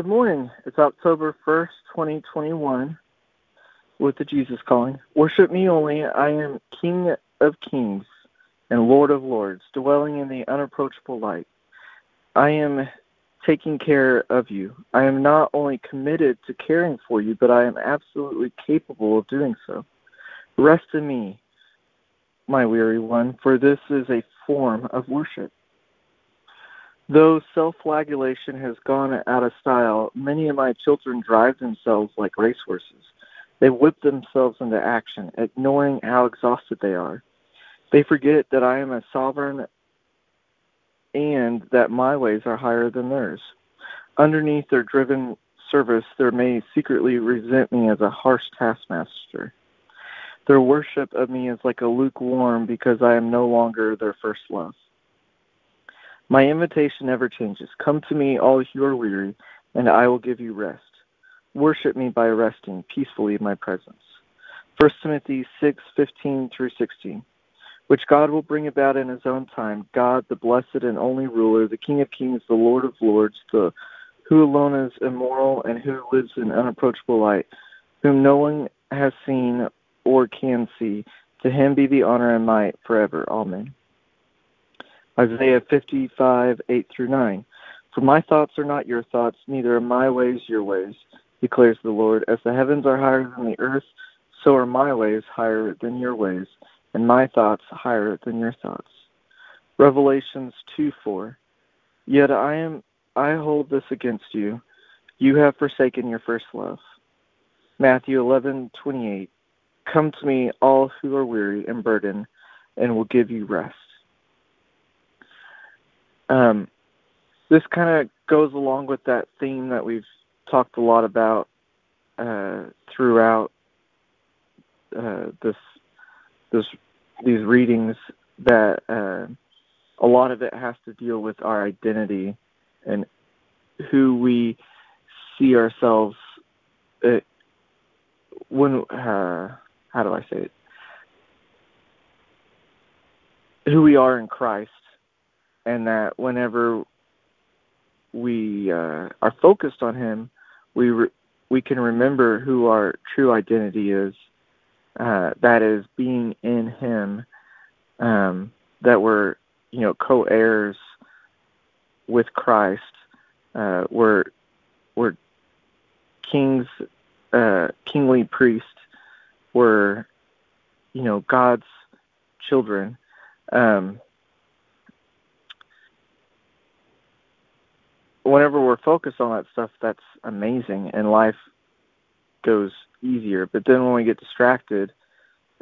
good morning. It's October 1st, 2021, with the Jesus calling. Worship me only. I am King of kings and Lord of lords, dwelling in the unapproachable light. I am taking care of you. I am not only committed to caring for you, but I am absolutely capable of doing so. Rest in me, my weary one, for this is a form of worship. Though self flagellation has gone out of style, many of my children drive themselves like racehorses. They whip themselves into action, ignoring how exhausted they are. They forget that I am a sovereign and that my ways are higher than theirs. Underneath their driven service, they may secretly resent me as a harsh taskmaster. Their worship of me is like a lukewarm because I am no longer their first love. My invitation never changes. Come to me, all who are weary, and I will give you rest. Worship me by resting peacefully in my presence. 1 Timothy 6:15 through 16. Which God will bring about in his own time. God, the blessed and only ruler, the King of kings, the Lord of lords, the who alone is immoral and who lives in unapproachable light, whom no one has seen or can see. To him be the honor and might forever. Amen. Isaiah 55, 8 through 9. For my thoughts are not your thoughts, neither are my ways your ways, declares the Lord. As the heavens are higher than the earth, so are my ways higher than your ways, and my thoughts higher than your thoughts. Revelations 2, 4. Yet I am I hold this against you. You have forsaken your first love. Matthew 11:28 Come to me all who are weary and burdened and will give you rest. Um, this kind of goes along with that theme that we've talked a lot about uh, throughout uh, this this these readings that uh, a lot of it has to deal with our identity and who we see ourselves uh, when uh, how do I say it? Who we are in Christ and that whenever we uh, are focused on Him, we re- we can remember who our true identity is. Uh, that is being in Him. Um, that we're you know co-heirs with Christ. Uh, we're we're kings, uh, kingly priests. We're you know God's children. Um, whenever we're focused on that stuff, that's amazing, and life goes easier. But then when we get distracted,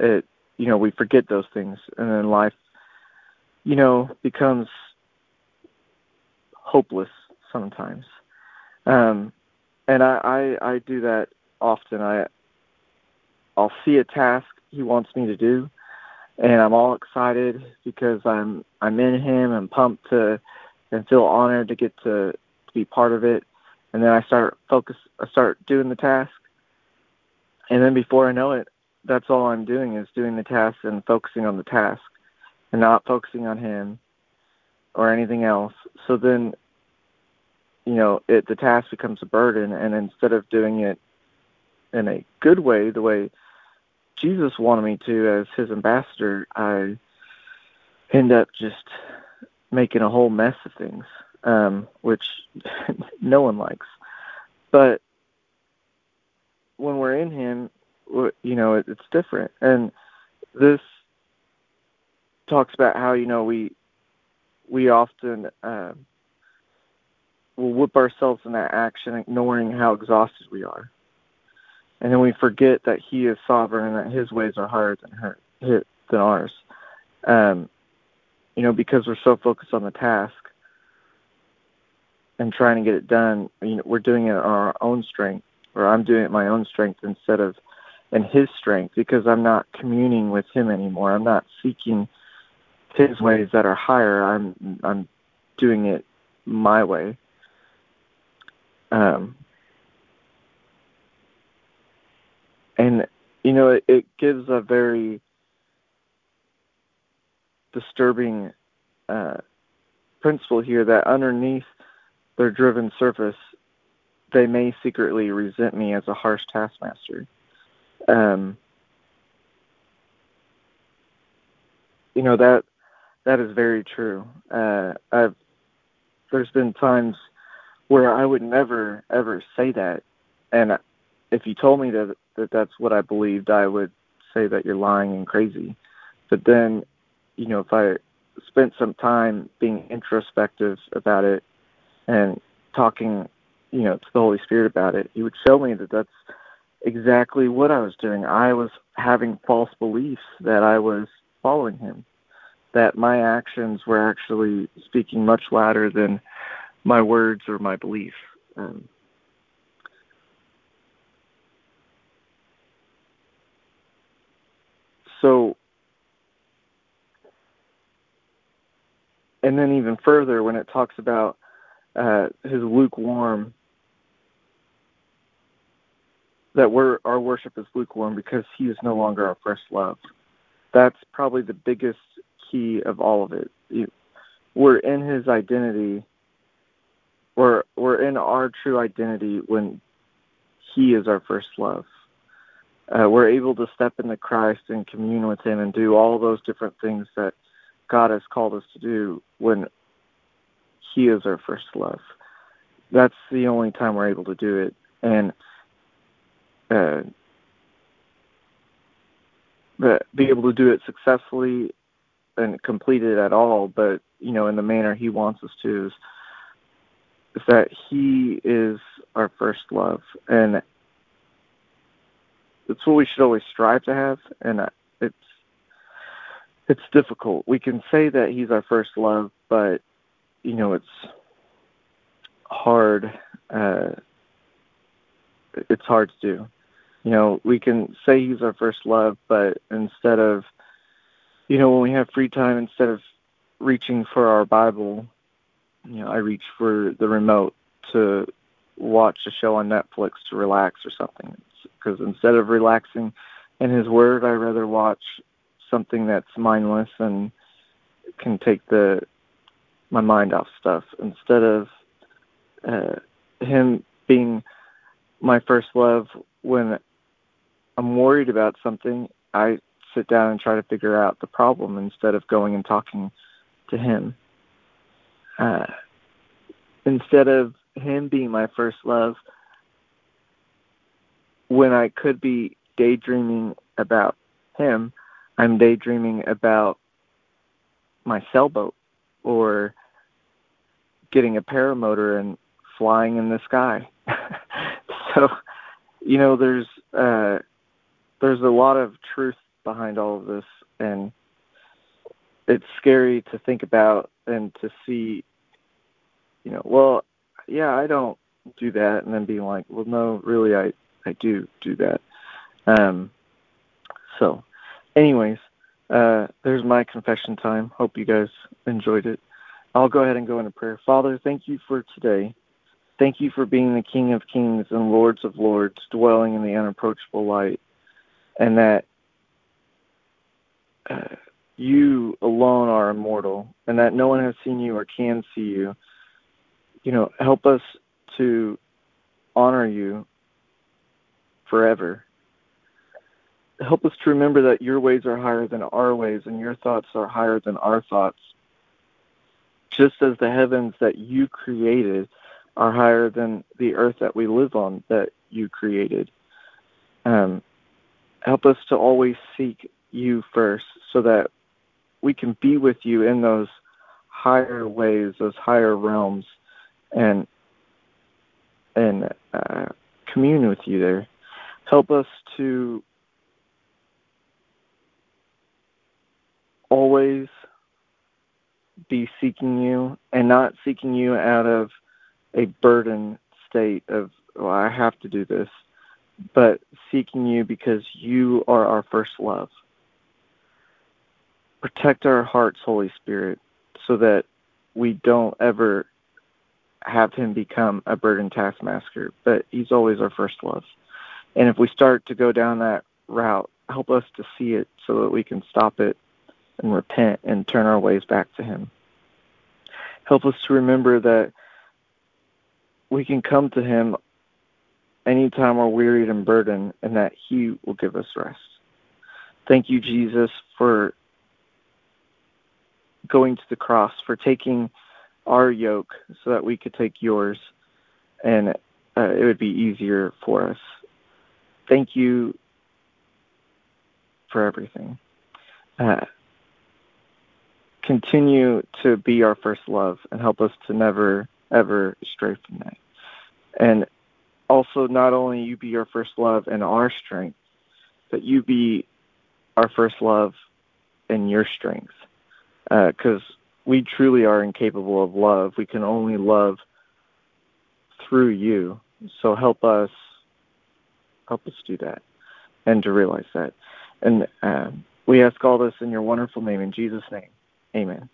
it you know we forget those things, and then life, you know, becomes hopeless sometimes. Um, and I, I I do that often. I I'll see a task he wants me to do, and I'm all excited because I'm I'm in him and pumped to and feel honored to get to be part of it. And then I start focus, I start doing the task, and then before I know it, that's all I'm doing is doing the task and focusing on the task, and not focusing on him or anything else. So then, you know, it the task becomes a burden, and instead of doing it in a good way, the way Jesus wanted me to as his ambassador, I end up just making a whole mess of things um, which no one likes. But when we're in Him, you know, it, it's different. And this talks about how you know we we often uh, will whip ourselves in that action, ignoring how exhausted we are, and then we forget that He is sovereign and that His ways are higher than her than ours. Um, you know, because we're so focused on the task and trying to get it done, you know, we're doing it on our own strength, or I'm doing it my own strength instead of in His strength, because I'm not communing with Him anymore. I'm not seeking His ways that are higher. I'm I'm doing it my way. Um, and you know, it, it gives a very disturbing uh, principle here that underneath their driven surface, they may secretly resent me as a harsh taskmaster. Um, you know that that is very true. Uh, I've there's been times where I would never ever say that, and if you told me that that that's what I believed, I would say that you're lying and crazy. But then, you know, if I spent some time being introspective about it and talking, you know, to the Holy Spirit about it, He would show me that that's exactly what I was doing. I was having false beliefs that I was following Him, that my actions were actually speaking much louder than my words or my beliefs. Um, so and then even further when it talks about uh, his lukewarm that we're, our worship is lukewarm because he is no longer our first love. That's probably the biggest key of all of it. We're in his identity. We're we're in our true identity when he is our first love uh, we're able to step into Christ and commune with Him and do all those different things that God has called us to do when He is our first love. That's the only time we're able to do it, and uh, be able to do it successfully and complete it at all. But you know, in the manner He wants us to is, is that He is our first love, and it's what we should always strive to have, and it's it's difficult. We can say that he's our first love, but you know it's hard. Uh, it's hard to do. You know, we can say he's our first love, but instead of, you know, when we have free time, instead of reaching for our Bible, you know, I reach for the remote to watch a show on Netflix to relax or something because instead of relaxing in His Word, I rather watch something that's mindless and can take the my mind off stuff instead of uh, Him being my first love when I'm worried about something. I sit down and try to figure out the problem instead of going and talking to Him. Uh, instead of Him being my first love, when I could be daydreaming about him, I'm daydreaming about my sailboat or getting a paramotor and flying in the sky. so, you know, there's uh there's a lot of truth behind all of this and it's scary to think about and to see you know, well, yeah, I don't do that and then being like, well no, really I I do do that. Um, so, anyways, uh, there's my confession time. Hope you guys enjoyed it. I'll go ahead and go into prayer. Father, thank you for today. Thank you for being the King of Kings and Lords of Lords, dwelling in the unapproachable light, and that uh, you alone are immortal, and that no one has seen you or can see you. You know, help us to honor you forever. Help us to remember that your ways are higher than our ways and your thoughts are higher than our thoughts. Just as the heavens that you created are higher than the earth that we live on that you created. Um, help us to always seek you first so that we can be with you in those higher ways, those higher realms, and and uh, commune with you there. Help us to always be seeking you and not seeking you out of a burden state of, oh, I have to do this, but seeking you because you are our first love. Protect our hearts, Holy Spirit, so that we don't ever have him become a burden taskmaster, but he's always our first love. And if we start to go down that route, help us to see it so that we can stop it and repent and turn our ways back to Him. Help us to remember that we can come to Him anytime we're wearied and burdened, and that He will give us rest. Thank you, Jesus, for going to the cross, for taking our yoke so that we could take yours, and uh, it would be easier for us. Thank you for everything. Uh, continue to be our first love and help us to never, ever stray from that. And also, not only you be our first love and our strength, but you be our first love and your strength. Because uh, we truly are incapable of love. We can only love through you. So help us, help us do that, and to realize that. And um, we ask all this in your wonderful name, in Jesus' name. Amen.